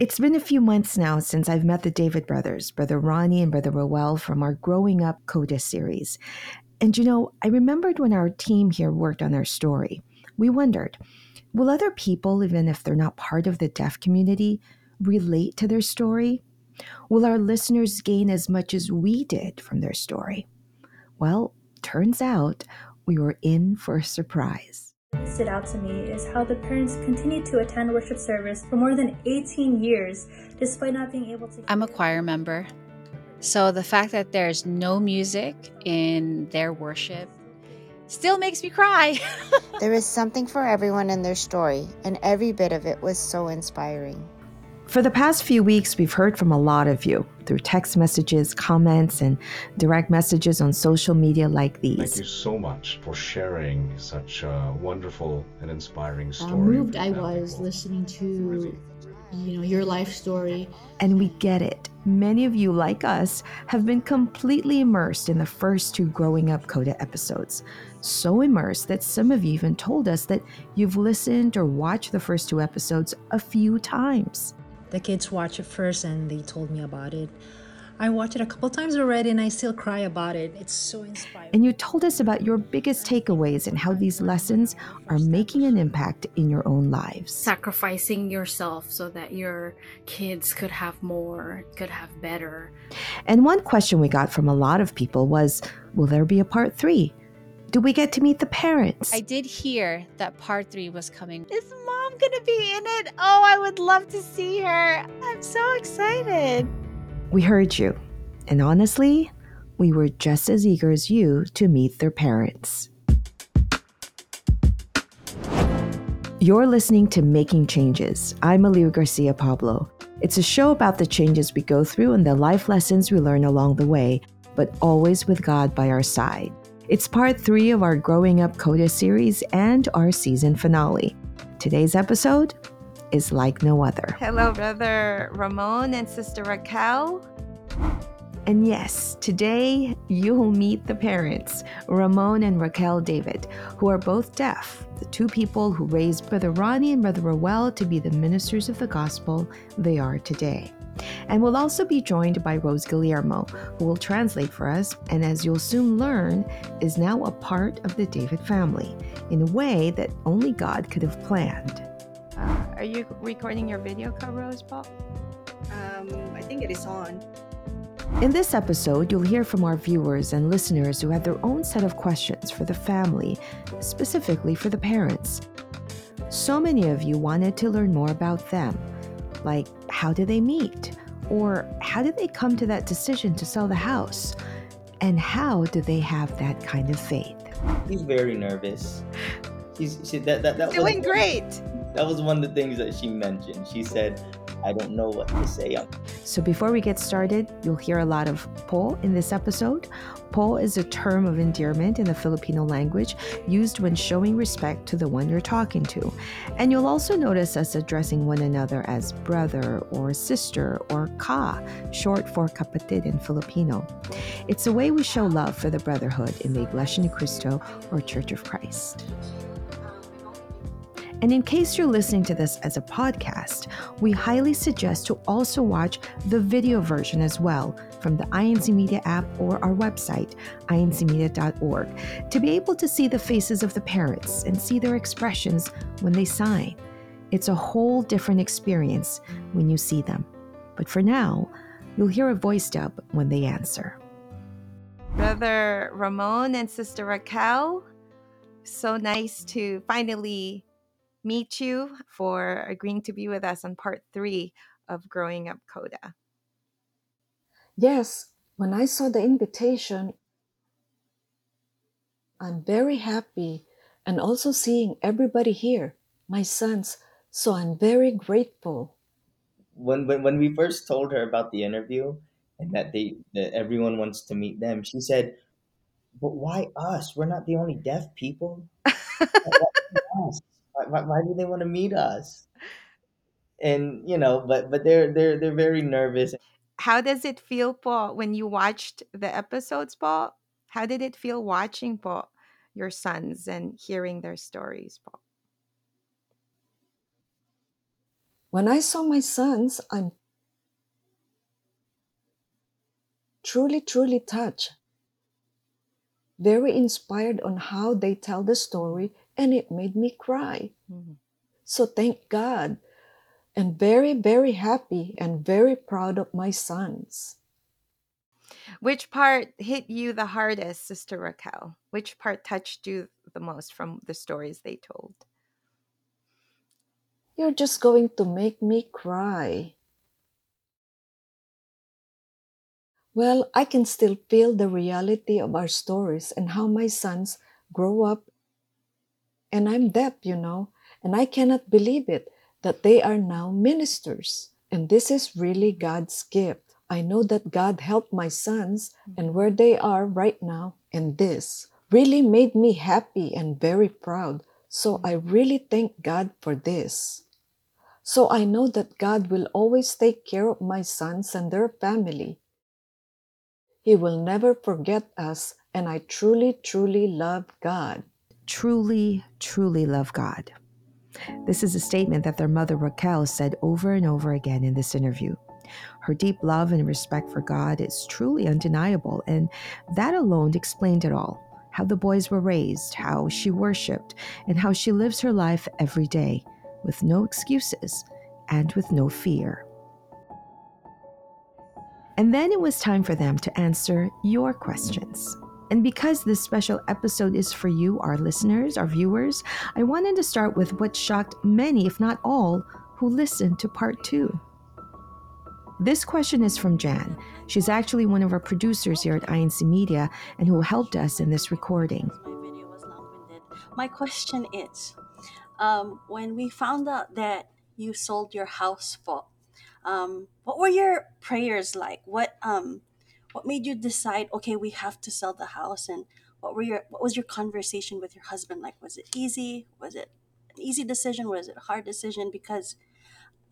It's been a few months now since I've met the David brothers, Brother Ronnie and Brother Roel from our Growing Up Coda series. And you know, I remembered when our team here worked on their story, we wondered will other people, even if they're not part of the deaf community, relate to their story? Will our listeners gain as much as we did from their story? Well, turns out we were in for a surprise stood out to me is how the parents continued to attend worship service for more than 18 years despite not being able to. I'm a choir member. So the fact that there's no music in their worship still makes me cry. there is something for everyone in their story, and every bit of it was so inspiring. For the past few weeks, we've heard from a lot of you through text messages, comments, and direct messages on social media like these. Thank you so much for sharing such a wonderful and inspiring story. How moved I was people. listening to you know your life story and we get it many of you like us have been completely immersed in the first two growing up coda episodes so immersed that some of you even told us that you've listened or watched the first two episodes a few times the kids watched it first and they told me about it. I watched it a couple times already and I still cry about it. It's so inspiring. And you told us about your biggest takeaways and how these lessons are making an impact in your own lives. Sacrificing yourself so that your kids could have more, could have better. And one question we got from a lot of people was Will there be a part three? Do we get to meet the parents? I did hear that part three was coming. Is mom gonna be in it? Oh, I would love to see her. I'm so excited. We heard you. And honestly, we were just as eager as you to meet their parents. You're listening to Making Changes. I'm Aliu Garcia Pablo. It's a show about the changes we go through and the life lessons we learn along the way, but always with God by our side. It's part three of our Growing Up Coda series and our season finale. Today's episode is like no other. Hello, brother Ramon and sister Raquel. And yes, today you'll meet the parents, Ramon and Raquel David, who are both deaf, the two people who raised Brother Ronnie and Brother Roel to be the ministers of the gospel they are today. And we'll also be joined by Rose Guillermo, who will translate for us, and as you'll soon learn, is now a part of the David family in a way that only God could have planned. Uh, are you recording your video, Rose po? Um, I think it is on. In this episode, you'll hear from our viewers and listeners who had their own set of questions for the family, specifically for the parents. So many of you wanted to learn more about them like how did they meet? Or how did they come to that decision to sell the house? And how do they have that kind of faith? He's very nervous. She's she, that, that, that doing was, great. That was one of the things that she mentioned. She said, I don't know what to say. So before we get started, you'll hear a lot of po in this episode. Po is a term of endearment in the Filipino language used when showing respect to the one you're talking to. And you'll also notice us addressing one another as brother or sister or ka, short for kapatid in Filipino. It's a way we show love for the brotherhood in the Iglesia ni Cristo or Church of Christ. And in case you're listening to this as a podcast, we highly suggest to also watch the video version as well from the INC Media app or our website, incmedia.org, to be able to see the faces of the parents and see their expressions when they sign. It's a whole different experience when you see them. But for now, you'll hear a voice dub when they answer. Brother Ramon and Sister Raquel, so nice to finally meet you for agreeing to be with us on part three of Growing Up Coda. Yes, when I saw the invitation, I'm very happy and also seeing everybody here, my sons, so I'm very grateful. When, when, when we first told her about the interview and that they that everyone wants to meet them, she said, "But why us? We're not the only deaf people. why, why do they want to meet us? And you know, but but they're they're they're very nervous. How does it feel, po, when you watched the episodes, po? How did it feel watching, po, your sons and hearing their stories, po? When I saw my sons, I'm truly, truly touched. Very inspired on how they tell the story, and it made me cry. Mm-hmm. So thank God, and very, very happy and very proud of my sons. Which part hit you the hardest, Sister Raquel? Which part touched you the most from the stories they told? You're just going to make me cry. Well, I can still feel the reality of our stories and how my sons grow up. And I'm deaf, you know, and I cannot believe it that they are now ministers. And this is really God's gift. I know that God helped my sons and mm-hmm. where they are right now, and this really made me happy and very proud. So mm-hmm. I really thank God for this. So I know that God will always take care of my sons and their family. He will never forget us, and I truly, truly love God. Truly, truly love God. This is a statement that their mother Raquel said over and over again in this interview. Her deep love and respect for God is truly undeniable, and that alone explained it all how the boys were raised, how she worshiped, and how she lives her life every day with no excuses and with no fear. And then it was time for them to answer your questions. And because this special episode is for you, our listeners, our viewers, I wanted to start with what shocked many, if not all, who listened to part two. This question is from Jan. She's actually one of our producers here at INC Media and who helped us in this recording. My question is um, when we found out that you sold your house for, um, what were your prayers like? What um, what made you decide? Okay, we have to sell the house, and what were your what was your conversation with your husband like? Was it easy? Was it an easy decision? Was it a hard decision? Because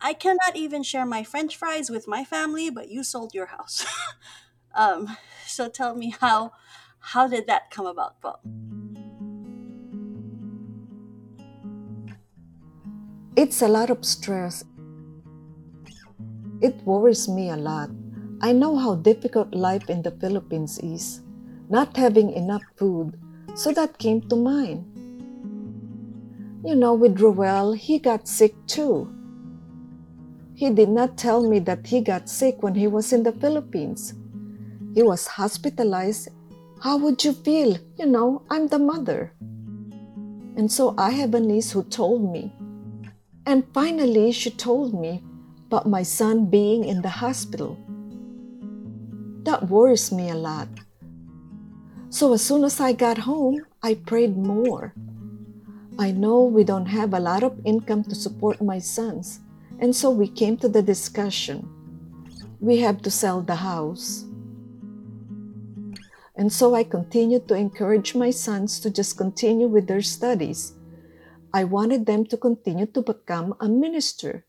I cannot even share my French fries with my family, but you sold your house. um, so tell me how how did that come about, po? It's a lot of stress. It worries me a lot. I know how difficult life in the Philippines is, not having enough food, so that came to mind. You know, with Roel, he got sick too. He did not tell me that he got sick when he was in the Philippines. He was hospitalized. How would you feel? You know, I'm the mother. And so I have a niece who told me. And finally, she told me about my son being in the hospital. That worries me a lot. So as soon as I got home, I prayed more. I know we don't have a lot of income to support my sons, and so we came to the discussion we have to sell the house. And so I continued to encourage my sons to just continue with their studies. I wanted them to continue to become a minister.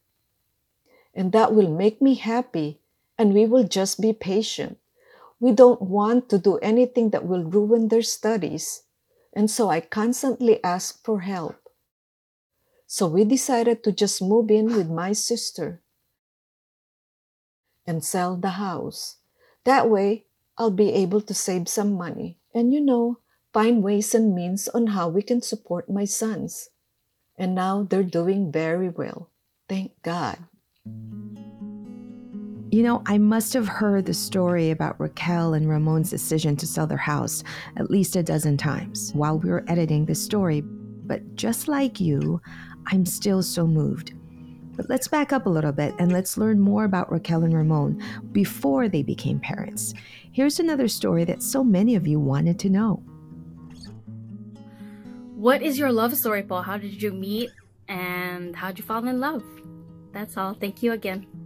And that will make me happy, and we will just be patient. We don't want to do anything that will ruin their studies. And so I constantly ask for help. So we decided to just move in with my sister and sell the house. That way, I'll be able to save some money and, you know, find ways and means on how we can support my sons. And now they're doing very well. Thank God. You know, I must have heard the story about Raquel and Ramon's decision to sell their house at least a dozen times while we were editing this story. But just like you, I'm still so moved. But let's back up a little bit and let's learn more about Raquel and Ramon before they became parents. Here's another story that so many of you wanted to know. What is your love story, po? How did you meet and how did you fall in love? That's all. Thank you again.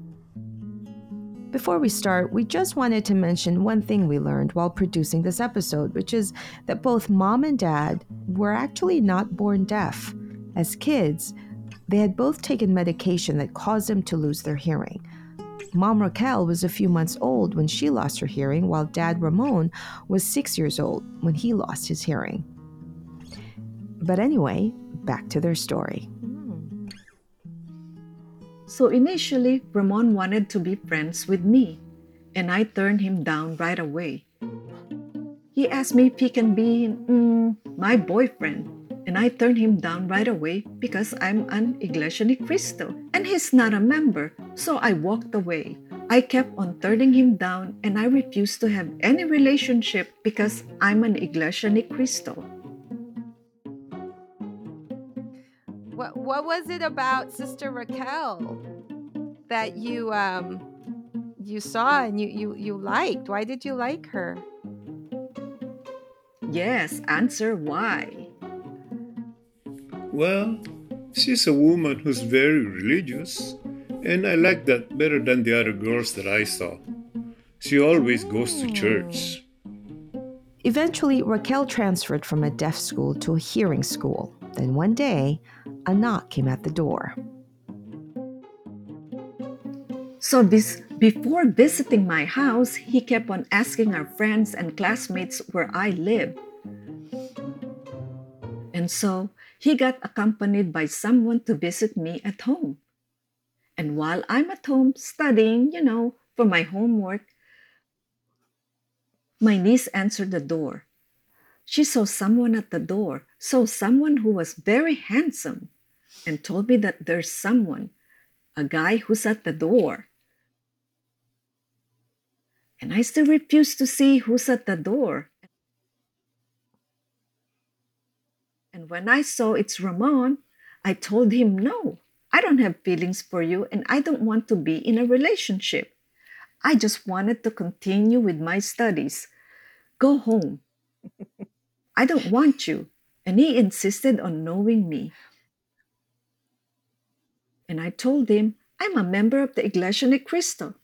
Before we start, we just wanted to mention one thing we learned while producing this episode, which is that both mom and dad were actually not born deaf. As kids, they had both taken medication that caused them to lose their hearing. Mom Raquel was a few months old when she lost her hearing, while dad Ramon was six years old when he lost his hearing. But anyway, back to their story. So initially, Ramon wanted to be friends with me, and I turned him down right away. He asked me if he can be mm, my boyfriend, and I turned him down right away because I'm an Iglesia Ni Cristo and he's not a member, so I walked away. I kept on turning him down and I refused to have any relationship because I'm an Iglesia Ni Cristo. What what was it about Sister Raquel that you um you saw and you you you liked? Why did you like her? Yes, answer why. Well, she's a woman who's very religious, and I like that better than the other girls that I saw. She always goes to church. Eventually, Raquel transferred from a deaf school to a hearing school. Then one day, a knock came at the door. So this before visiting my house, he kept on asking our friends and classmates where I live. And so he got accompanied by someone to visit me at home. And while I'm at home studying, you know, for my homework, my niece answered the door. She saw someone at the door, saw someone who was very handsome, and told me that there's someone, a guy who's at the door. And I still refuse to see who's at the door. And when I saw it's Ramon, I told him, No, I don't have feelings for you and I don't want to be in a relationship. I just wanted to continue with my studies. Go home. I don't want you. And he insisted on knowing me. And I told him, I'm a member of the Iglesia Ni Cristo.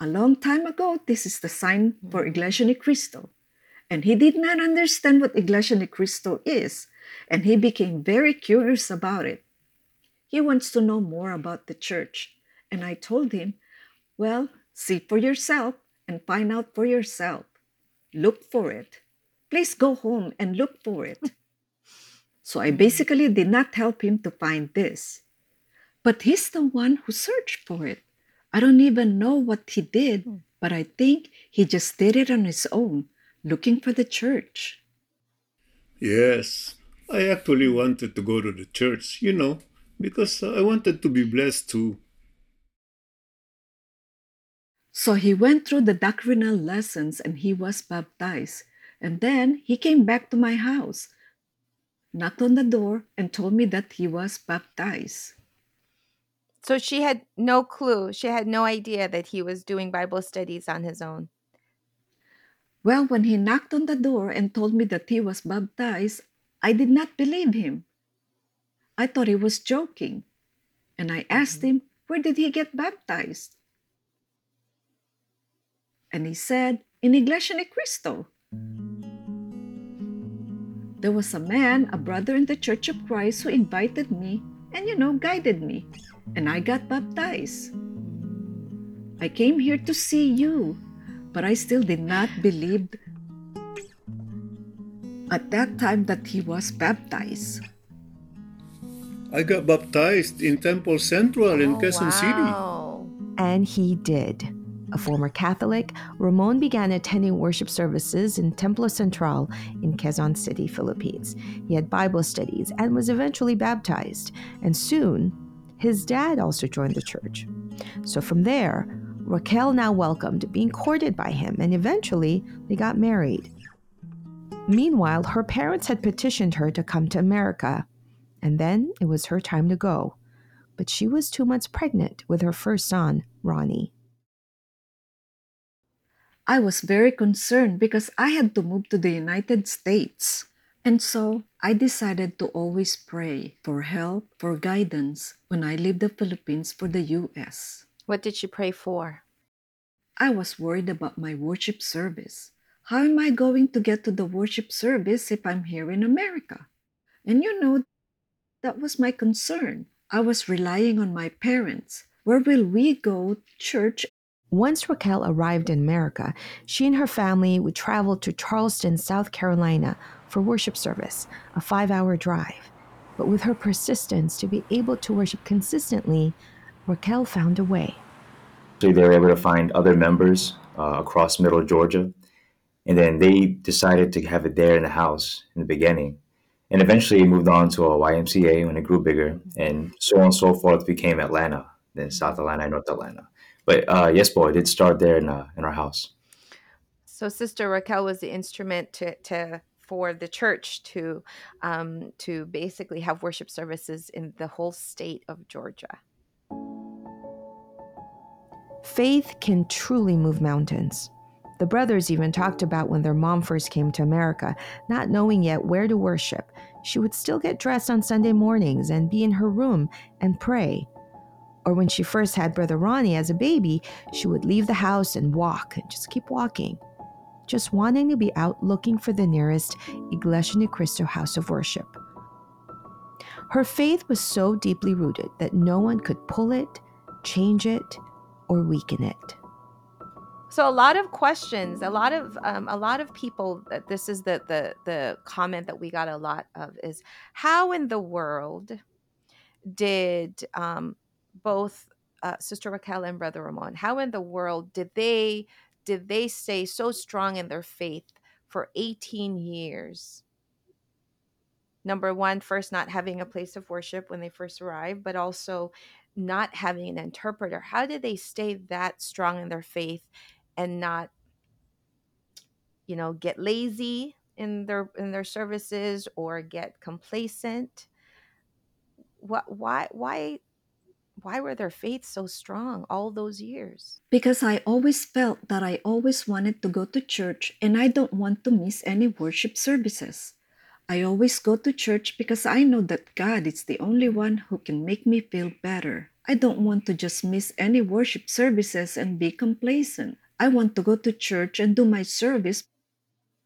A long time ago, this is the sign for hmm. Iglesia Ni Cristo. And he did not understand what Iglesia Ni Cristo is, and he became very curious about it. He wants to know more about the church. And I told him, Well, see for yourself and find out for yourself. Look for it. Please go home and look for it. so I basically did not help him to find this. But he's the one who searched for it. I don't even know what he did, hmm. but I think he just did it on his own, looking for the church. Yes, I actually wanted to go to the church, you know, because I wanted to be blessed too. So he went through the doctrinal lessons and he was baptized. And then he came back to my house, knocked on the door, and told me that he was baptized. So she had no clue. She had no idea that he was doing Bible studies on his own. Well, when he knocked on the door and told me that he was baptized, I did not believe him. I thought he was joking. And I asked mm-hmm. him, Where did he get baptized? And he said, In Iglesia Ni Cristo. There was a man, a brother in the Church of Christ, who invited me and, you know, guided me. And I got baptized. I came here to see you, but I still did not believe at that time that he was baptized. I got baptized in Templo Central in Oh, Quezon City. And he did. A former Catholic, Ramon began attending worship services in Templo Central in Quezon City, Philippines. He had Bible studies and was eventually baptized. And soon, his dad also joined the church. So from there, Raquel now welcomed being courted by him, and eventually they got married. Meanwhile, her parents had petitioned her to come to America, and then it was her time to go. But she was two months pregnant with her first son, Ronnie. I was very concerned because I had to move to the United States. And so I decided to always pray for help, for guidance when I leave the Philippines for the US. What did she pray for? I was worried about my worship service. How am I going to get to the worship service if I'm here in America? And you know, that was my concern. I was relying on my parents. Where will we go to church? Once Raquel arrived in America, she and her family would travel to Charleston, South Carolina for worship service, a five hour drive. But with her persistence to be able to worship consistently, Raquel found a way. So they were able to find other members uh, across middle Georgia. And then they decided to have it there in the house in the beginning. And eventually moved on to a YMCA when it grew bigger. And so on and so forth became Atlanta, then South Atlanta North Atlanta. But uh, yes, boy, it did start there in, uh, in our house. So Sister Raquel was the instrument to, to for the church to um, to basically have worship services in the whole state of Georgia. Faith can truly move mountains. The brothers even talked about when their mom first came to America, not knowing yet where to worship. She would still get dressed on Sunday mornings and be in her room and pray. Or when she first had Brother Ronnie as a baby, she would leave the house and walk and just keep walking, just wanting to be out looking for the nearest Iglesia Ni Cristo house of worship. Her faith was so deeply rooted that no one could pull it, change it, or weaken it. So a lot of questions, a lot of um, a lot of people. This is the the the comment that we got a lot of is how in the world did um, both uh, Sister Raquel and Brother Ramon, how in the world did they did they stay so strong in their faith for 18 years? Number one, first not having a place of worship when they first arrived, but also not having an interpreter. How did they stay that strong in their faith and not you know get lazy in their in their services or get complacent what why why why were their faiths so strong all those years Because I always felt that I always wanted to go to church and I don't want to miss any worship services. I always go to church because I know that God is the only one who can make me feel better. I don't want to just miss any worship services and be complacent. I want to go to church and do my service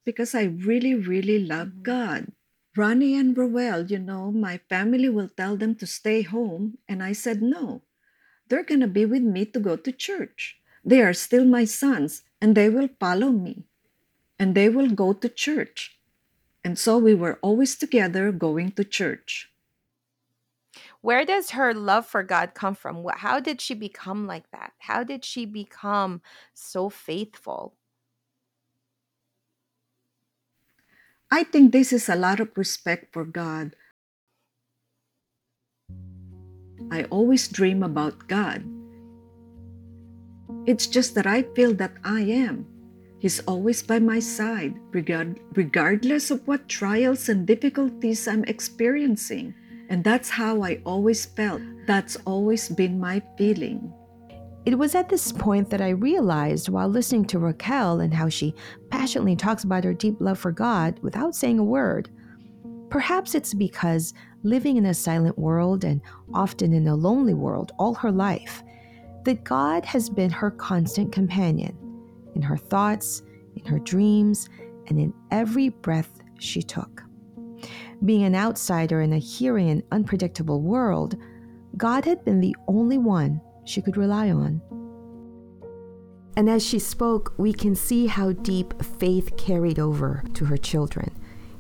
because I really, really love mm-hmm. God. Ronnie and Roel, you know, my family will tell them to stay home, and I said no. They're going to be with me to go to church. They are still my sons, and they will follow me, and they will go to church. And so we were always together going to church. where does her love for god come from how did she become like that how did she become so faithful I think this is a lot of respect for God. I always dream about God. It's just that I feel that I am. He's always by my side, regard, regardless of what trials and difficulties I'm experiencing. And that's how I always felt. That's always been my feeling. It was at this point that I realized while listening to Raquel and how she passionately talks about her deep love for God without saying a word. Perhaps it's because living in a silent world and often in a lonely world all her life, that God has been her constant companion in her thoughts, in her dreams, and in every breath she took. Being an outsider in a hearing and unpredictable world, God had been the only one she could rely on. And as she spoke, we can see how deep faith carried over to her children.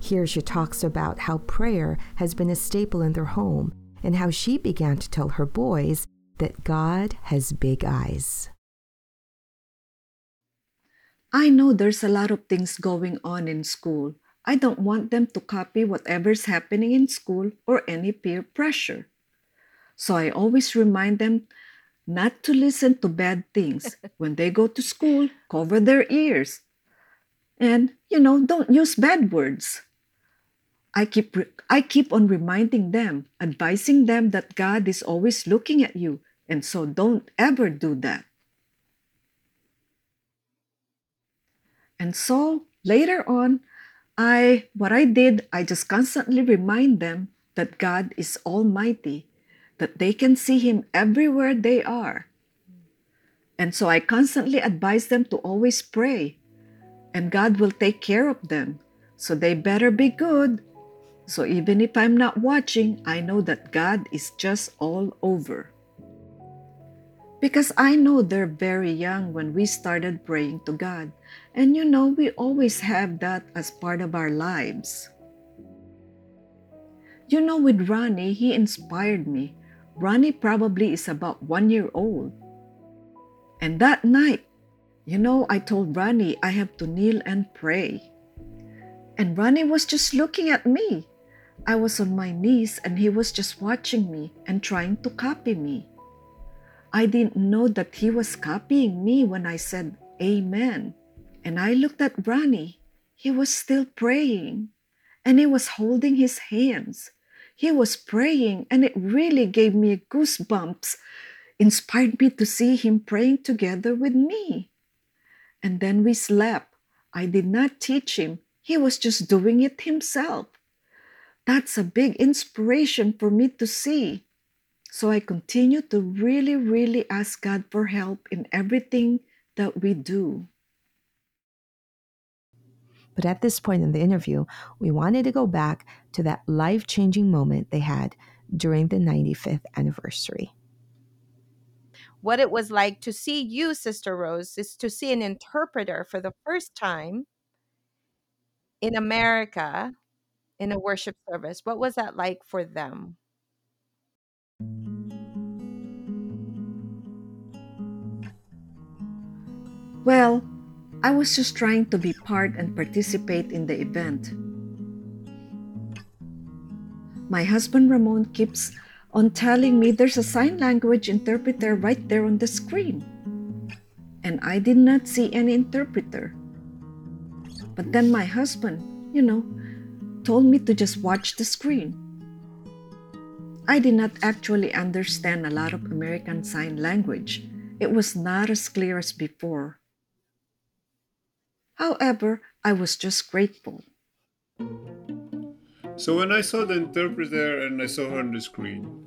Here she talks about how prayer has been a staple in their home and how she began to tell her boys that God has big eyes. I know there's a lot of things going on in school. I don't want them to copy whatever's happening in school or any peer pressure. So I always remind them not to listen to bad things. when they go to school, cover their ears. And, you know, don't use bad words. I keep, re- I keep on reminding them, advising them that God is always looking at you, and so don't ever do that. And so later on, I what I did, I just constantly remind them that God is almighty, that they can see him everywhere they are. And so I constantly advise them to always pray, and God will take care of them. So they better be good. So even if I'm not watching, I know that God is just all over. Because I know they're very young when we started praying to God. And you know, we always have that as part of our lives. You know, with Ronnie, he inspired me. Ronnie probably is about one year old. And that night, you know, I told Ronnie I have to kneel and pray. And Ronnie was just looking at me. I was on my knees and he was just watching me and trying to copy me. I didn't know that he was copying me when I said Amen. And I looked at Ronnie. He was still praying and he was holding his hands. He was praying and it really gave me goosebumps, inspired me to see him praying together with me. And then we slept. I did not teach him, he was just doing it himself. That's a big inspiration for me to see. So I continue to really, really ask God for help in everything that we do. But at this point in the interview, we wanted to go back to that life changing moment they had during the 95th anniversary. What it was like to see you, Sister Rose, is to see an interpreter for the first time in America in a worship service. What was that like for them? Well, I was just trying to be part and participate in the event. My husband Ramon keeps on telling me there's a sign language interpreter right there on the screen. And I did not see any interpreter. But then my husband, you know, told me to just watch the screen. I did not actually understand a lot of American Sign Language. It was not as clear as before. However, I was just grateful. So when I saw the interpreter and I saw her on the screen,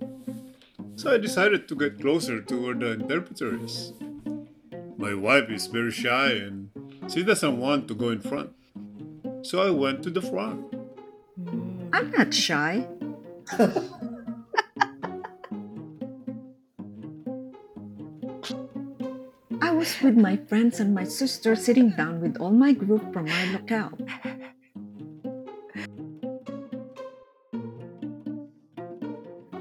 so I decided to get closer to where the interpreter is. My wife is very shy and she doesn't want to go in front. So I went to the front. I'm not shy. was with my friends and my sister sitting down with all my group from my locale.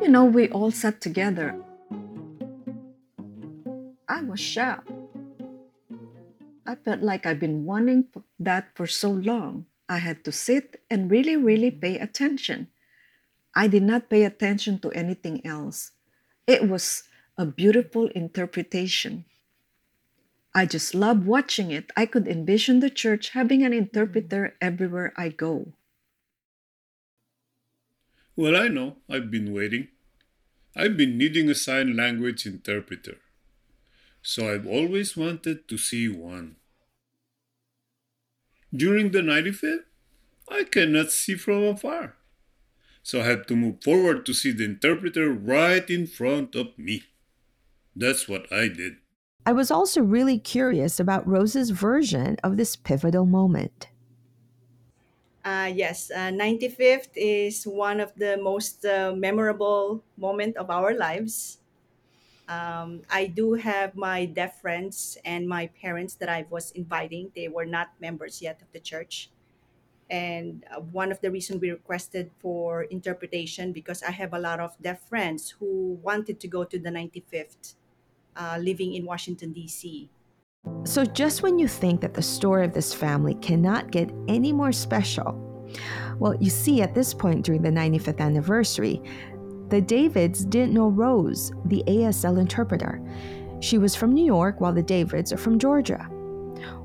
You know, we all sat together. I was shocked. I felt like I've been wanting that for so long. I had to sit and really, really pay attention. I did not pay attention to anything else. It was a beautiful interpretation. I just love watching it. I could envision the church having an mm-hmm. interpreter everywhere I go. Well, I know. I've been waiting. I've been needing a sign language interpreter. So I've always wanted to see one. During the 95th, I cannot see from afar. So I had to move forward to see the interpreter right in front of me. That's what I did. I was also really curious about Rose's version of this pivotal moment. Uh, yes, uh, 95th is one of the most uh, memorable moment of our lives. Um, I do have my deaf friends and my parents that I was inviting. They were not members yet of the church. And uh, one of the reasons we requested for interpretation because I have a lot of deaf friends who wanted to go to the 95th, uh, living in Washington, D.C. So, just when you think that the story of this family cannot get any more special, well, you see, at this point during the 95th anniversary, the Davids didn't know Rose, the ASL interpreter. She was from New York, while the Davids are from Georgia.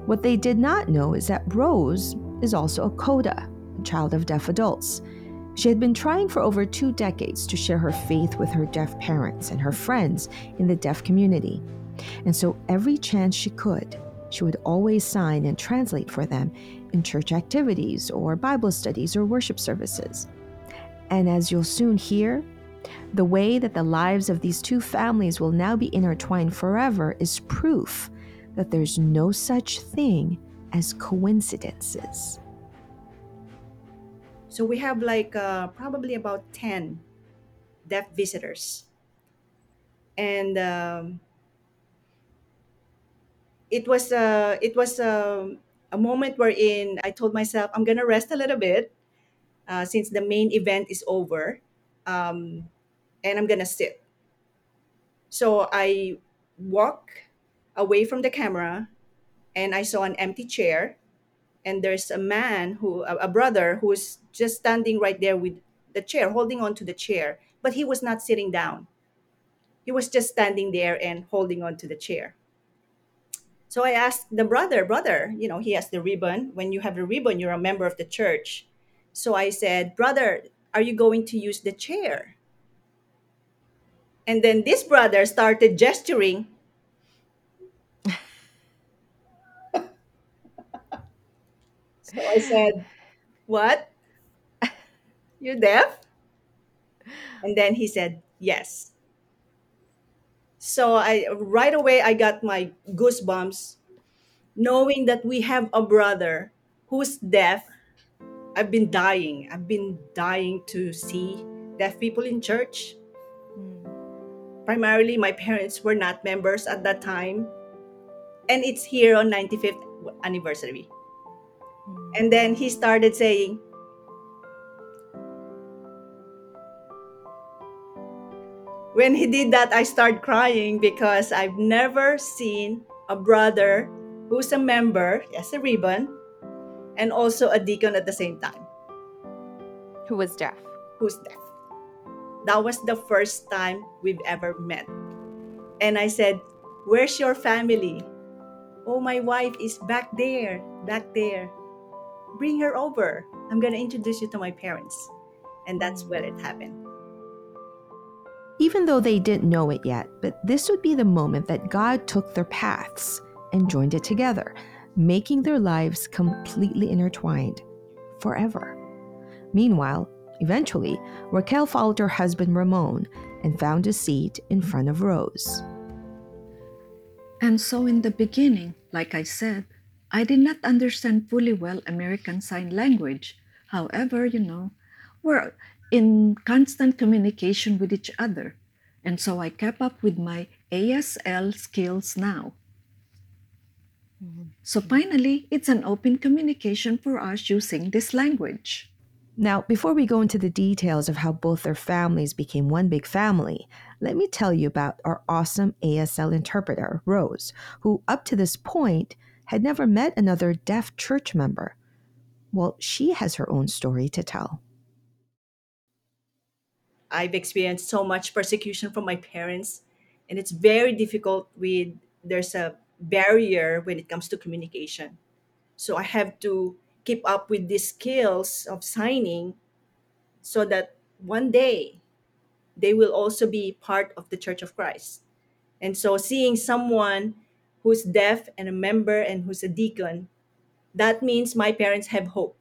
What they did not know is that Rose is also a CODA, a child of deaf adults. She had been trying for over two decades to share her faith with her deaf parents and her friends in the deaf community. And so, every chance she could, she would always sign and translate for them in church activities or Bible studies or worship services. And as you'll soon hear, the way that the lives of these two families will now be intertwined forever is proof that there's no such thing as coincidences. So we have like uh, probably about 10 deaf visitors. And um, it was uh, it was um, a moment wherein I told myself I'm gonna rest a little bit uh, since the main event is over, um, and I'm gonna sit So I walk away from the camera and I saw an empty chair and there's a man who a, a brother who's just standing right there with the chair holding on to the chair but he was not sitting down. He was just standing there and holding on to the chair. So i asked the brother brother you know he has the ribbon. When you have the ribbon you're a member of the church. So i said brother are you going to use the chair? And then this brother started gesturing so i said what? You're deaf? And then he said yes. So i right away i got my goosebumps knowing that we have a brother who's deaf. I've been dying. I've been dying to see deaf people in church. Hmm. Primarily my parents were not members at that time. And it's here on 95th anniversary and then he started saying when he did that i started crying because i've never seen a brother who's a member yes a ribbon and also a deacon at the same time. Who was deaf? who's deaf? That was the first time we've ever met. And i said where's your family? Oh my wife is back there back there bring her over i'm gonna introduce you to my parents and that's where it happened Even though they didn't know it yet, but this would be the moment that God took their paths and joined it together, making their lives completely intertwined forever. Meanwhile, eventually, Raquel followed her husband Ramon and found a seat in front of Rose. And so, in the beginning, like I said, I did not understand fully well American Sign Language. However, you know, we're in constant communication with each other. And so I kept up with my ASL skills now. So mm-hmm. finally, it's an open communication for us using this language. Now, before we go into the details of how both their families became one big family, let me tell you about our awesome ASL interpreter, Rose, who up to this point had never met another deaf church member. Well, she has her own story to tell. I've experienced so much persecution from my parents, and it's very difficult with there's a barrier when it comes to communication. So I have to keep up with these skills of signing so that one day they will also be part of the Church of Christ. And so seeing someone who's deaf and a member and who's a deacon, that means my parents have hope.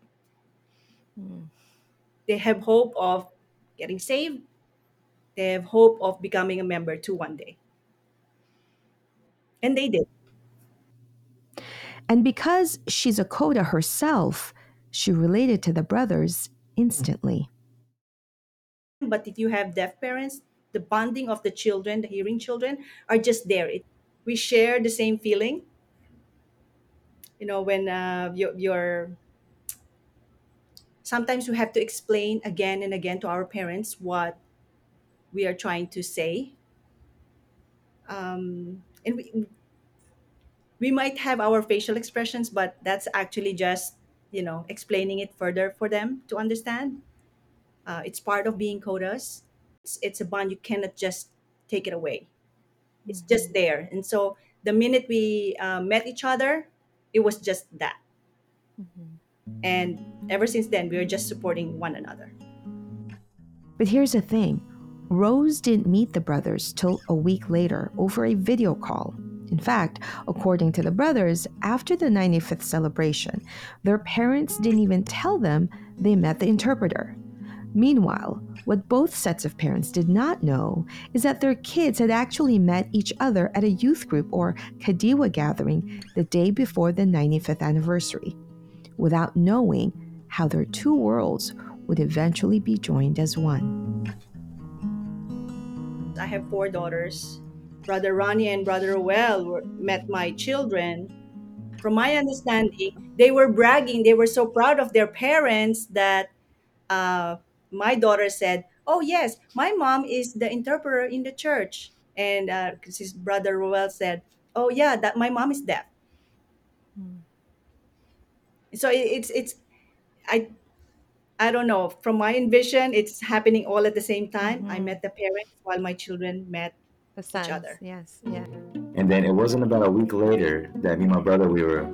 They have hope of getting saved. They have hope of becoming a member too one day. And they did. And because she's a coda herself, she related to the brothers instantly. But if you have deaf parents, the bonding of the children, the hearing children, are just there. It, we share the same feeling. You know, when uh, you, you're sometimes we have to explain again and again to our parents what we are trying to say. Um, and we, we might have our facial expressions, but that's actually just, you know, explaining it further for them to understand. Uh, it's part of being codas. It's, it's a bond you cannot just take it away. It's just there. And so the minute we uh, met each other, it was just that. And ever since then, we are just supporting one another. But here's the thing Rose didn't meet the brothers till a week later over a video call. In fact, according to the brothers, after the 95th celebration, their parents didn't even tell them they met the interpreter. Meanwhile, what both sets of parents did not know is that their kids had actually met each other at a youth group or Kadiwa gathering the day before the 95th anniversary, without knowing how their two worlds would eventually be joined as one. I have four daughters. Brother Ronnie and Brother Roel, met my children. From my understanding, they were bragging. They were so proud of their parents that uh, my daughter said, Oh, yes, my mom is the interpreter in the church. and uh, 'cause his brother Roel said, "Oh yeah, that my mom is deaf." So it, it's it's I I don't know. From my envision, it's happening all at the same time. I Mhm. met the parents while my children met The each other. Yes. Yeah. And then it wasn't about a week later that me and my brother we were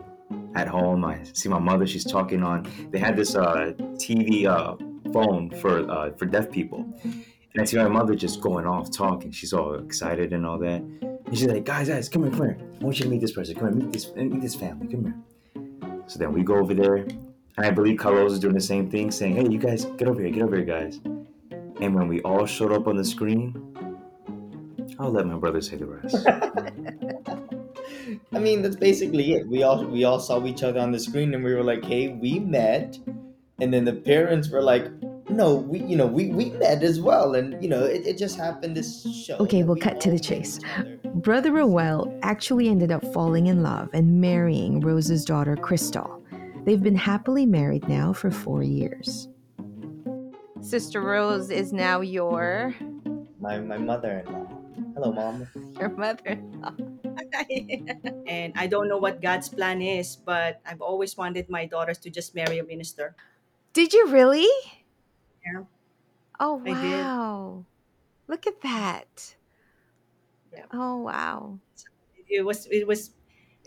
at home. I see my mother; she's talking on. They had this uh, TV uh, phone for uh, for deaf people, and I see my mother just going off talking. She's all excited and all that. And she's like, "Guys, guys, come here, come here. I want you to meet this person. Come here, meet this, meet this family. Come here." So then we go over there, and I believe Carlos is doing the same thing, saying, "Hey, you guys, get over here, get over here, guys." And when we all showed up on the screen, I'll let my brother say the rest. I mean, that's basically it. We all we all saw each other on the screen, and we were like, "Hey, we met," and then the parents were like, "No, we, you know, we we met as well," and you know, it, it just happened this show. Okay, we'll cut to the chase. Brother Roel actually ended up falling in love and marrying Rose's daughter, Crystal. They've been happily married now for four years. Sister Rose is now your My my mother-in-law. Hello, mom. your mother. In law. And I don't know what God's plan is, but I've always wanted my daughters to just marry a minister. Did you really? Yeah. Oh wow. Look at that. Yeah. Oh wow. It was it was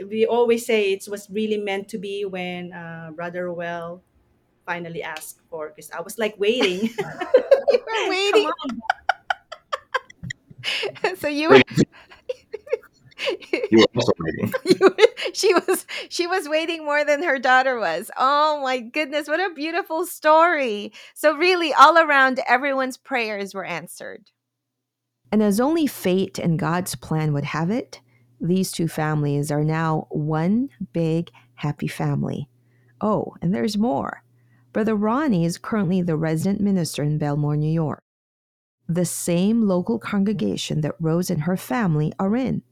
we always say it was really meant to be when uh, Brother Roel finally asked for because I was like waiting. You were waiting. so you were Wait, you were also waiting. she was she was waiting more than her daughter was. Oh my goodness, what a beautiful story. So really all around everyone's prayers were answered. And as only fate and God's plan would have it, these two families are now one big, happy family. Oh, and there's more. Brother Ronnie is currently the resident minister in Bellmore, New York, the same local congregation that Rose and her family are in.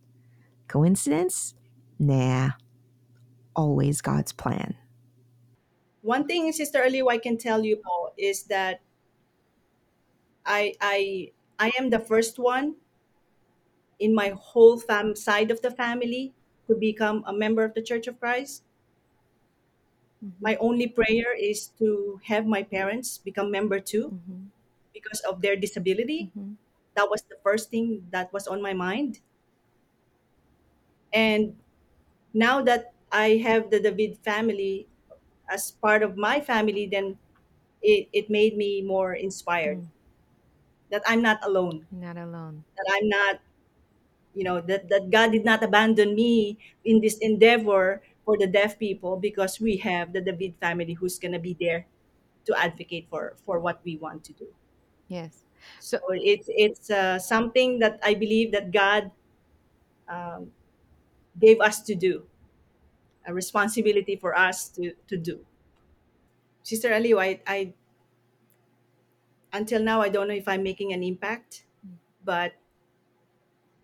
Coincidence? Nah. Always God's plan. One thing, Sister Aliu, I can tell you Paul, is that I I I am the first one in my whole fam side of the family to become a member of the Church of Christ. Mm-hmm. My only prayer is to have my parents become member too mm-hmm. because of their disability. Mm-hmm. That was the first thing that was on my mind. And now that I have the David family as part of my family, then it, it made me more inspired that I'm not alone, Not alone. that I'm not, you know, that, that God did not abandon me in this endeavor for the deaf people because we have the David family who's going to be there to advocate for, for what we want to do. Yes. So it's, it's uh, something that I believe that God um, gave us to do, a responsibility for us to, to do. Sister Aliu, I, I until now I don't know if I'm making an impact, but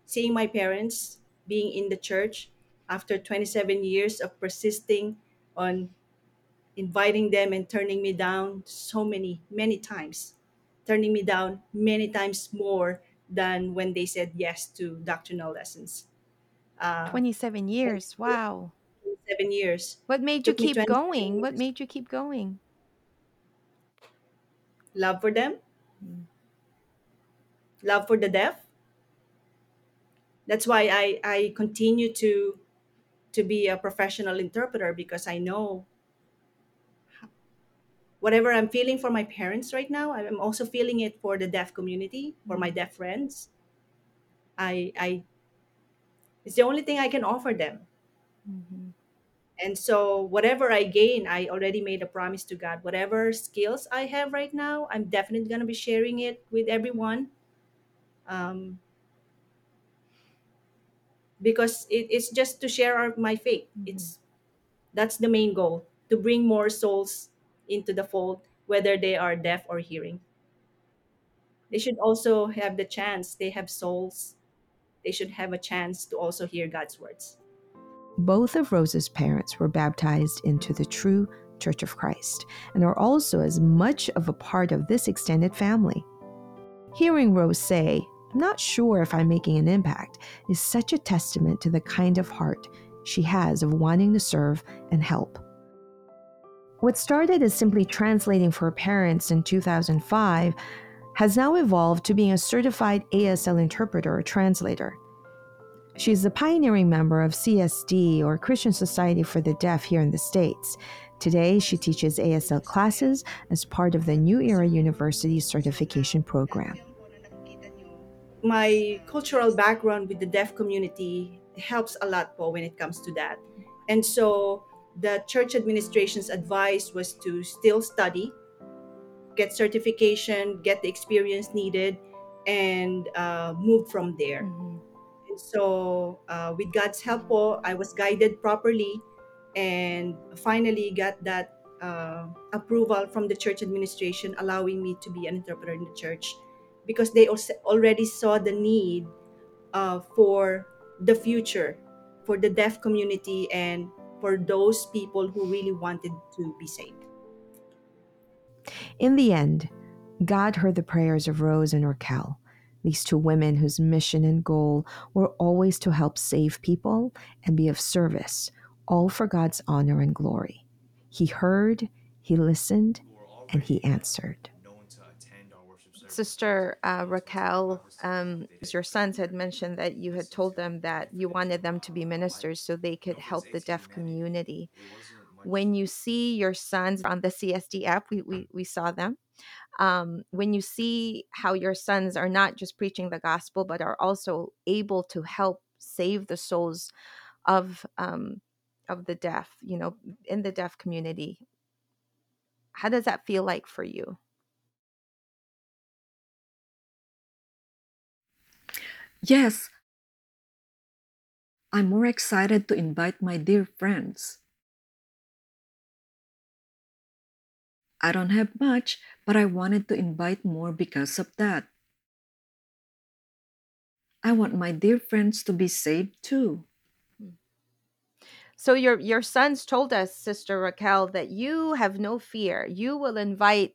seeing my parents being in the church after 27 years of persisting on inviting them and turning me down so many many times turning me down many times more than when they said yes to doctrinal lessons uh, 27 years. Wow. seven years What made you keep 27 going? What made you keep going? love for them love for the deaf that's why i i continue to to be a professional interpreter because i know whatever i'm feeling for my parents right now i'm also feeling it for the deaf community for my deaf friends i i it's the only thing i can offer them. And so whatever i gain i already made a promise to god. Whatever skills i have right now i'm definitely going to be sharing it with everyone. Um, because it, it's just to share our, my faith. It's that's the main goal to bring more souls into the fold whether they are deaf or hearing. They should also have the chance. They have souls they should have a chance to also hear god's words Both of Rose's parents were baptized into the true Church of Christ and are also as much of a part of this extended family. Hearing Rose say, I'm not sure if I'm making an impact is such a testament to the kind of heart she has of wanting to serve and help. What started as simply translating for parents in 2005 has now evolved to being a certified ASL interpreter or translator. She is a pioneering member of CSD or Christian Society for the Deaf here in the States. Today, she teaches ASL classes as part of the New Era University certification program. My cultural background with the deaf community helps a lot po when it comes to that. And so the church administration's advice was to still study, get certification, get the experience needed, and uh, move from there. And so, uh, with God's help, po, I was guided properly and finally got that uh, approval from the church administration, allowing me to be an interpreter in the church because they also already saw the need uh, for the future for the deaf community and for those people who really wanted to be saved. In the end, God heard the prayers of Rose and Raquel, these two women whose mission and goal were always to help save people and be of service, all for God's honor and glory. He heard, he listened, and he answered. Sister uh, Raquel, um, your sons had mentioned that you had told them that you wanted them to be ministers so they could help the deaf community. When you see your sons on the CSD app, we, we, we saw them. Um, when you see how your sons are not just preaching the gospel, but are also able to help save the souls of um, of the deaf, you know, in the deaf community, how does that feel like for you? Yes, I'm more excited to invite my dear friends. I don't have much, but I wanted to invite more because of that. I want my dear friends to be saved too. So your your sons told us, Sister Raquel, that you have no fear. You will invite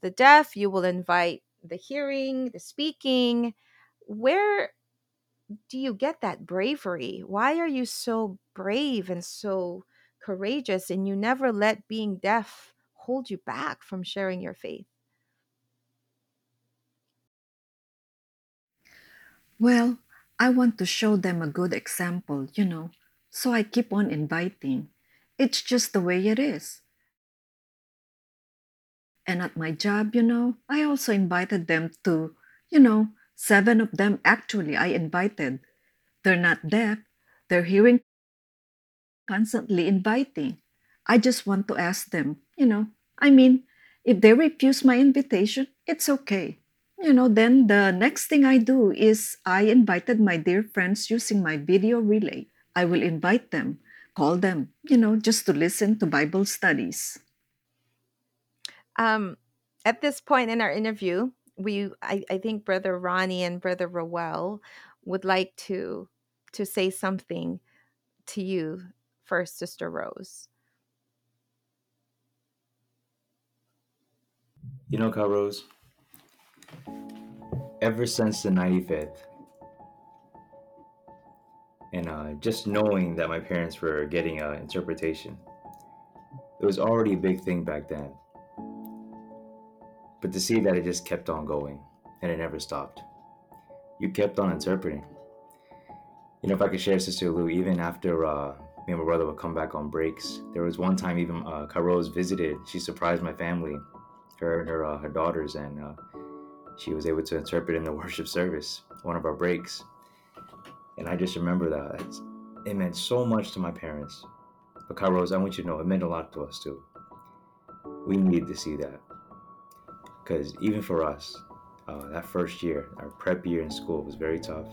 the deaf, you will invite the hearing, the speaking. Where do you get that bravery? Why are you so brave and so courageous and you never let being deaf hold you back from sharing your faith? Well, I want to show them a good example, you know, so I keep on inviting. It's just the way it is. And at my job, you know, I also invited them to, you know, seven of them actually I invited. They're not deaf, they're hearing constantly inviting. I just want to ask them, you know, I mean, if they refuse my invitation, it's okay. You know, then the next thing I do is I invited my dear friends using my video relay. I will invite them, call them, you know, just to listen to Bible studies. Um, at this point in our interview, we I, I think Brother Ronnie and Brother Roel would like to to say something to you first, Sister Rose. You know, Ka Rose, ever since the 95th, and uh, just knowing that my parents were getting an interpretation, it was already a big thing back then. But to see that it just kept on going and it never stopped, you kept on interpreting. You know, if I could share, Sister Lou, even after uh, me and my brother would come back on breaks, there was one time even uh, visited. She surprised my family her and her uh, her daughters, and uh, she was able to interpret in the worship service, one of our breaks. And I just remember that it's, it meant so much to my parents. But Ka Rose, I want you to know it meant a lot to us too. We needed to see that because even for us, uh, that first year, our prep year in school was very tough,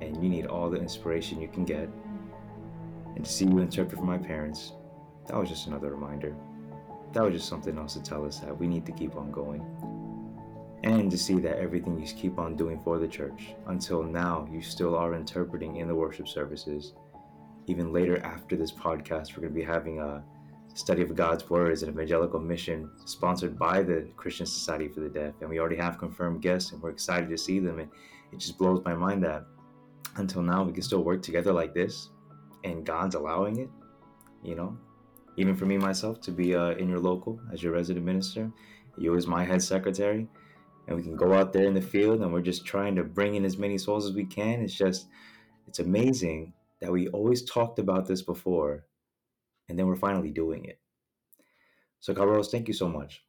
and you need all the inspiration you can get. And to see you interpret for my parents, that was just another reminder that was just something else to tell us that we need to keep on going. And to see that everything you keep on doing for the church until now, you still are interpreting in the worship services. Even later after this podcast, we're going to be having a study of God's Word is an evangelical mission sponsored by the Christian Society for the Deaf. And we already have confirmed guests and we're excited to see them. And it just blows my mind that until now we can still work together like this and God's allowing it, you know. Even for me myself to be uh, in your local as your resident minister, you as my head secretary, and we can go out there in the field and we're just trying to bring in as many souls as we can. It's just, it's amazing that we always talked about this before, and then we're finally doing it. So, Ka Rose, thank you so much.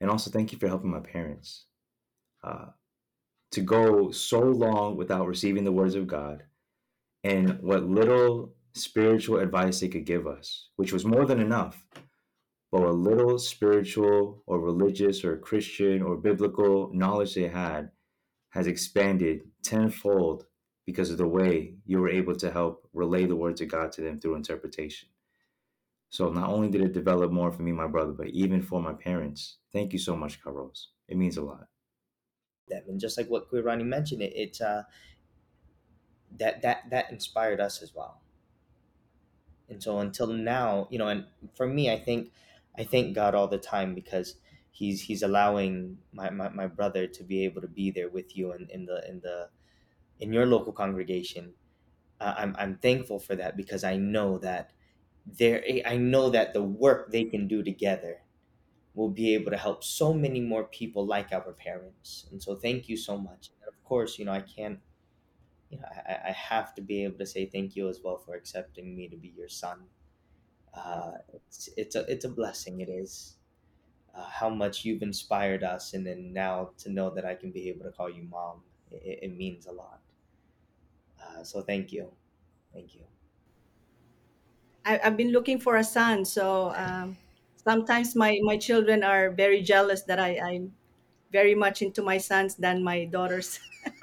And also, thank you for helping my parents. Uh, to go so long without receiving the words of God and what little spiritual advice they could give us, which was more than enough, but what little spiritual or religious or Christian or biblical knowledge they had has expanded tenfold because of the way you were able to help relay the words of God to them through interpretation. So not only did it develop more for me, my brother, but even for my parents. Thank you so much, Ka Rose. It means a lot. And just like what Kuya Ronnie mentioned, it it's uh that that that inspired us as well. And so until now, you know, and for me, I think I thank God all the time because he's he's allowing my, my, my brother to be able to be there with you in, in the in the in your local congregation. Uh, I'm I'm thankful for that because I know that there I know that the work they can do together will be able to help so many more people like our parents. And so thank you so much. And of course, you know, I can't you know, I, I have to be able to say thank you as well for accepting me to be your son. Uh, it's it's a it's a blessing. It is uh, how much you've inspired us, and then now to know that I can be able to call you mom, it, it means a lot. Uh, so thank you, thank you. I, I've been looking for a son, so um, sometimes my my children are very jealous that I I'm very much into my sons than my daughters.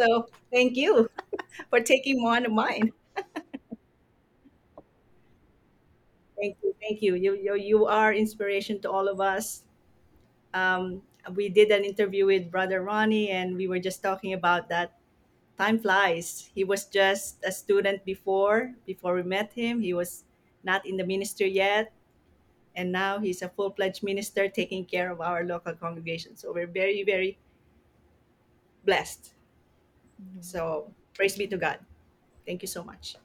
so thank you for taking one of mine. Thank you, thank you. You you, you are inspiration to all of us. Um, we did an interview with Brother Ronnie, and we were just talking about that. Time flies. He was just a student before before we met him. He was not in the ministry yet, and now he's a full fledged minister taking care of our local congregation. So we're very very blessed. So praise be to God. Thank you so much.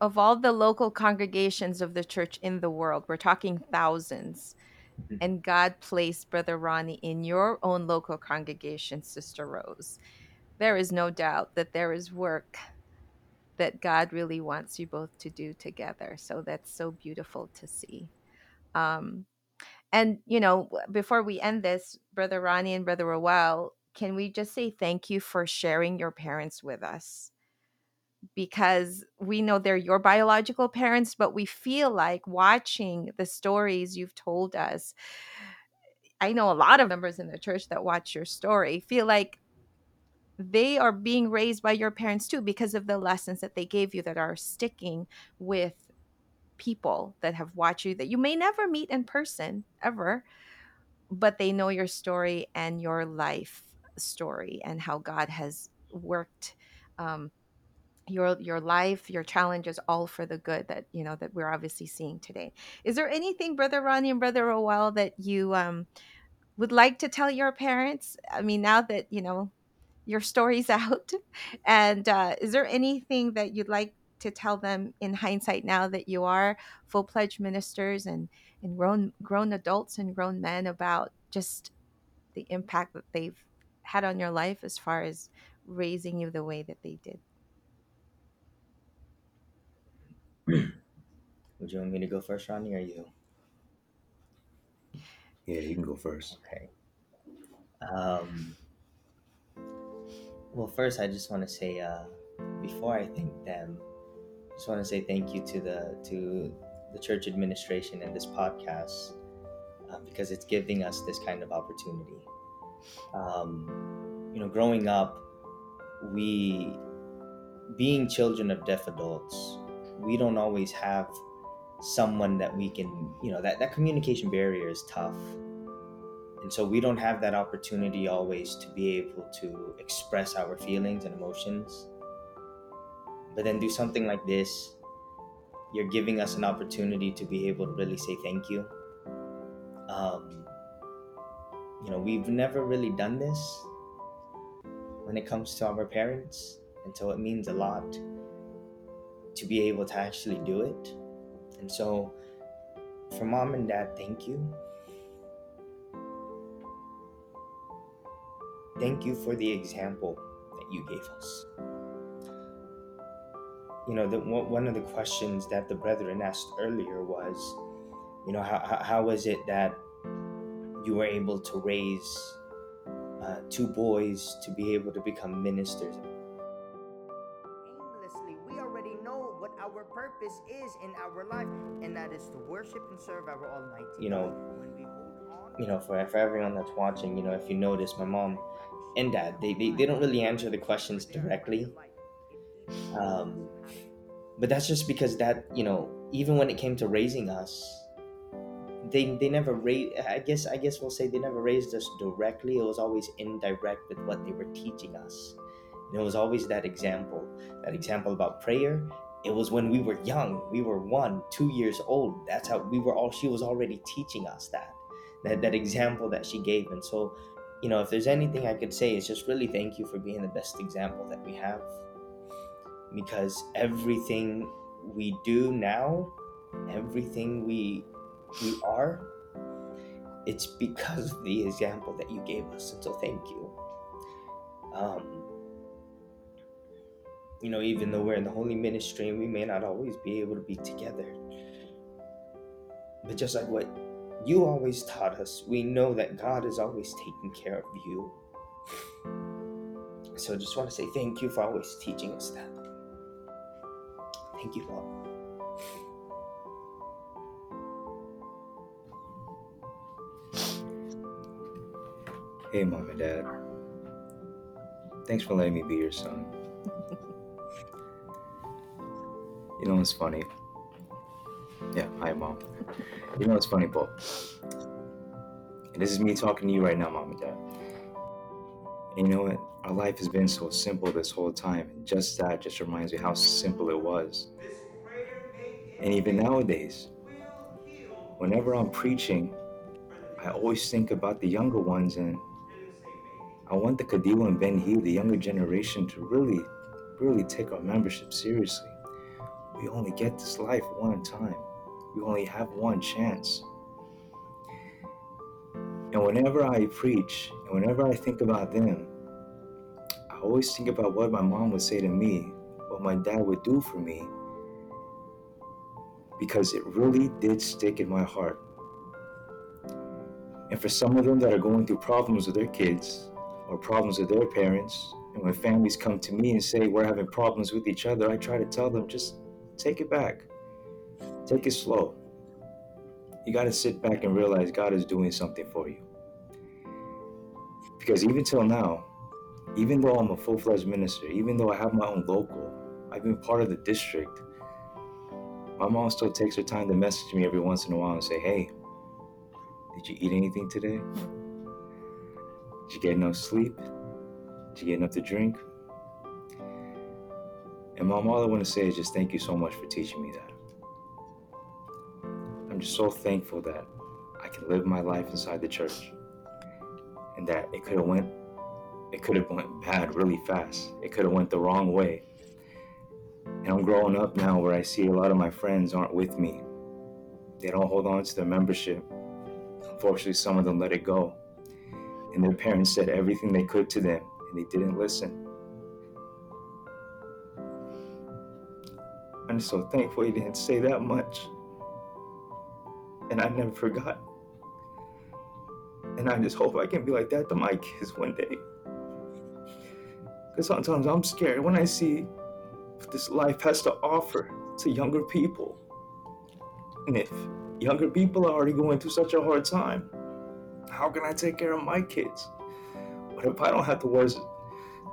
Of all the local congregations of the church in the world, we're talking thousands. And God placed Brother Ronnie in your own local congregation, Sister Rose. There is no doubt that there is work that God really wants you both to do together. So that's so beautiful to see. Um, and, you know, before we end this, Brother Ronnie and Brother Roel, can we just say thank you for sharing your parents with us? Because we know they're your biological parents, but we feel like watching the stories you've told us. I know a lot of members in the church that watch your story feel like they are being raised by your parents too because of the lessons that they gave you that are sticking with people that have watched you that you may never meet in person ever but they know your story and your life story and how god has worked um, your your life your challenges all for the good that you know that we're obviously seeing today. Is there anything brother ronnie and brother Roel that you um, would like to tell your parents? I mean now that you know your story's out and uh, is there anything that you'd like to tell them in hindsight now that you are full pledged ministers and and grown grown adults and grown men about just the impact that they've had on your life as far as raising you the way that they did Would you want me to go first, Ronnie, or you? Yeah, you can go first. Okay. Um, well, first, I just want to say, uh, before I thank them, I just want to say thank you to the to the church administration and this podcast uh, because it's giving us this kind of opportunity. Um, you know, growing up, we being children of deaf adults, we don't always have someone that we can, you know, that that communication barrier is tough and so we don't have that opportunity always to be able to express our feelings and emotions but then do something like this you're giving us an opportunity to be able to really say thank you. Um, you know, we've never really done this when it comes to our parents, and so it means a lot to be able to actually do it. And so, for mom and dad, thank you. Thank you for the example that you gave us. You know, the, one of the questions that the brethren asked earlier was, you know, how, how, was it that you were able to raise uh, two boys to be able to become ministers? aimlessly. We already know what our purpose is in our life, and that is to worship and serve our Almighty. You know, you know, for, for everyone that's watching, you know, if you notice, my mom and dad, they, they, they don't really answer the questions directly. Um, but that's just because that, you know, even when it came to raising us, they they never raised i guess i guess we'll say they never raised us directly. It was always indirect with what they were teaching us. And it was always that example that example about prayer. It was when we were young we were one two years old. That's how we were all she was already teaching us that that, that example that she gave. And so you know if there's anything i could say is just really thank you for being the best example that we have. Because everything we do now everything we we are, it's because of the example that you gave us. And so thank you. Um, you know, even though we're in the holy ministry and we may not always be able to be together, but just like what you always taught us, we know that God is always taking care of you. So I just want to say thank you for always teaching us that. Thank you, Lord. Hey, mom and dad. Thanks for letting me be your son. you know, it's funny. Yeah, hi, mom. You know, it's funny. And this is me talking to you right now, mom and dad. And you know what? Our life has been so simple this whole time, and just that just reminds me how simple it was. And even nowadays, whenever I'm preaching, I always think about the younger ones and I want the Kadiwa and Binhi, the younger generation, to really, really take our membership seriously. We only get this life one time. We only have one chance. And whenever I preach and whenever I think about them, I always think about what my mom would say to me, what my dad would do for me, because it really did stick in my heart. And for some of them that are going through problems with their kids, or problems with their parents. And when families come to me and say we're having problems with each other, I try to tell them just take it back, take it slow. You got to sit back and realize God is doing something for you. Because even till now, even though I'm a full fledged minister, even though I have my own local, I've been part of the district. My mom still takes her time to message me every once in a while and say, Hey, did you eat anything today? Did you get enough sleep? Did you get enough to drink? And mom, all I want to say is just thank you so much for teaching me that. I'm just so thankful that I can live my life inside the church. And that it could have went it could have went bad really fast. It could have went the wrong way. And I'm growing up now where I see a lot of my friends aren't with me. They don't hold on to their membership. Unfortunately, some of them let it go and their parents said everything they could to them, and they didn't listen. I'm so thankful he didn't say that much. And I never forgot. And I just hope I can be like that to my kids one day. Because sometimes I'm scared when I see what this life has to offer to younger people. And if younger people are already going through such a hard time, how can I take care of my kids? What if I don't have the words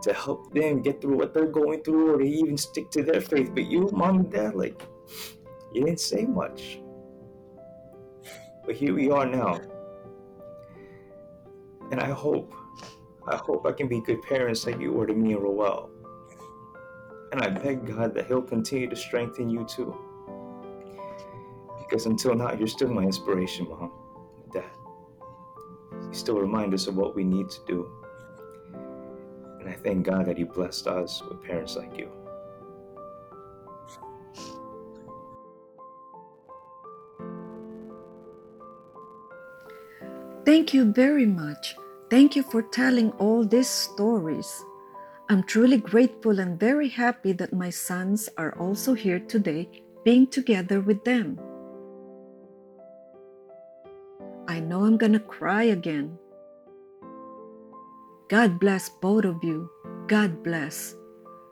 to help them get through what they're going through or to even stick to their faith? But you, mom and dad, like, you didn't say much. But here we are now. And I hope, I hope I can be good parents like you were to me and Roel. And I beg God that He'll continue to strengthen you too. Because until now, you're still my inspiration, Mom, still remind us of what we need to do. And I thank God that He blessed us with parents like you. Thank you very much. Thank you for telling all these stories. I'm truly grateful and very happy that my sons are also here today, being together with them. I know I'm gonna cry again. God bless both of you. God bless.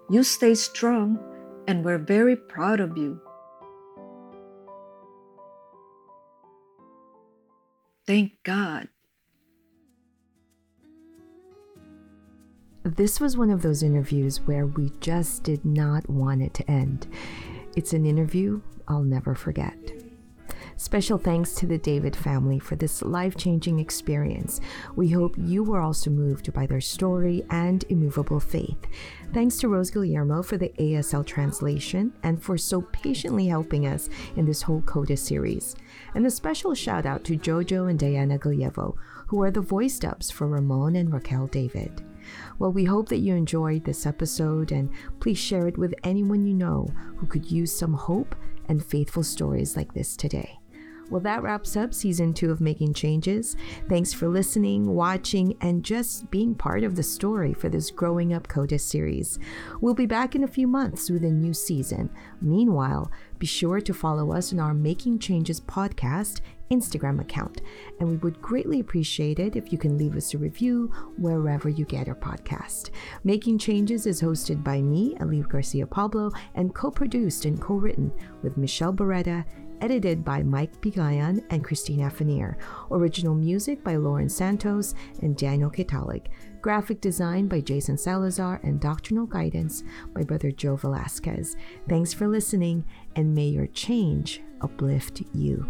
You stay strong, and we're very proud of you. Thank God. This was one of those interviews where we just did not want it to end. It's an interview I'll never forget. Special thanks to the David family for this life changing experience. We hope you were also moved by their story and immovable faith. Thanks to Rose Guillermo for the ASL translation and for so patiently helping us in this whole CODA series. And a special shout out to Jojo and Diana Gallievo, who are the voice dubs for Ramon and Raquel David. Well, we hope that you enjoyed this episode and please share it with anyone you know who could use some hope and faithful stories like this today. Well, that wraps up season two of Making Changes. Thanks for listening, watching, and just being part of the story for this Growing Up CODA series. We'll be back in a few months with a new season. Meanwhile, be sure to follow us on our Making Changes podcast Instagram account, and we would greatly appreciate it if you can leave us a review wherever you get our podcast. Making Changes is hosted by me, Alif Garcia Pablo, and co produced and co written with Michelle Beretta edited by Mike Bigayan and Christina Fanier. Original music by Lauren Santos and Daniel Kitalik. Graphic design by Jason Salazar and doctrinal guidance by Brother Joe Velasquez. Thanks for listening, and may your change uplift you.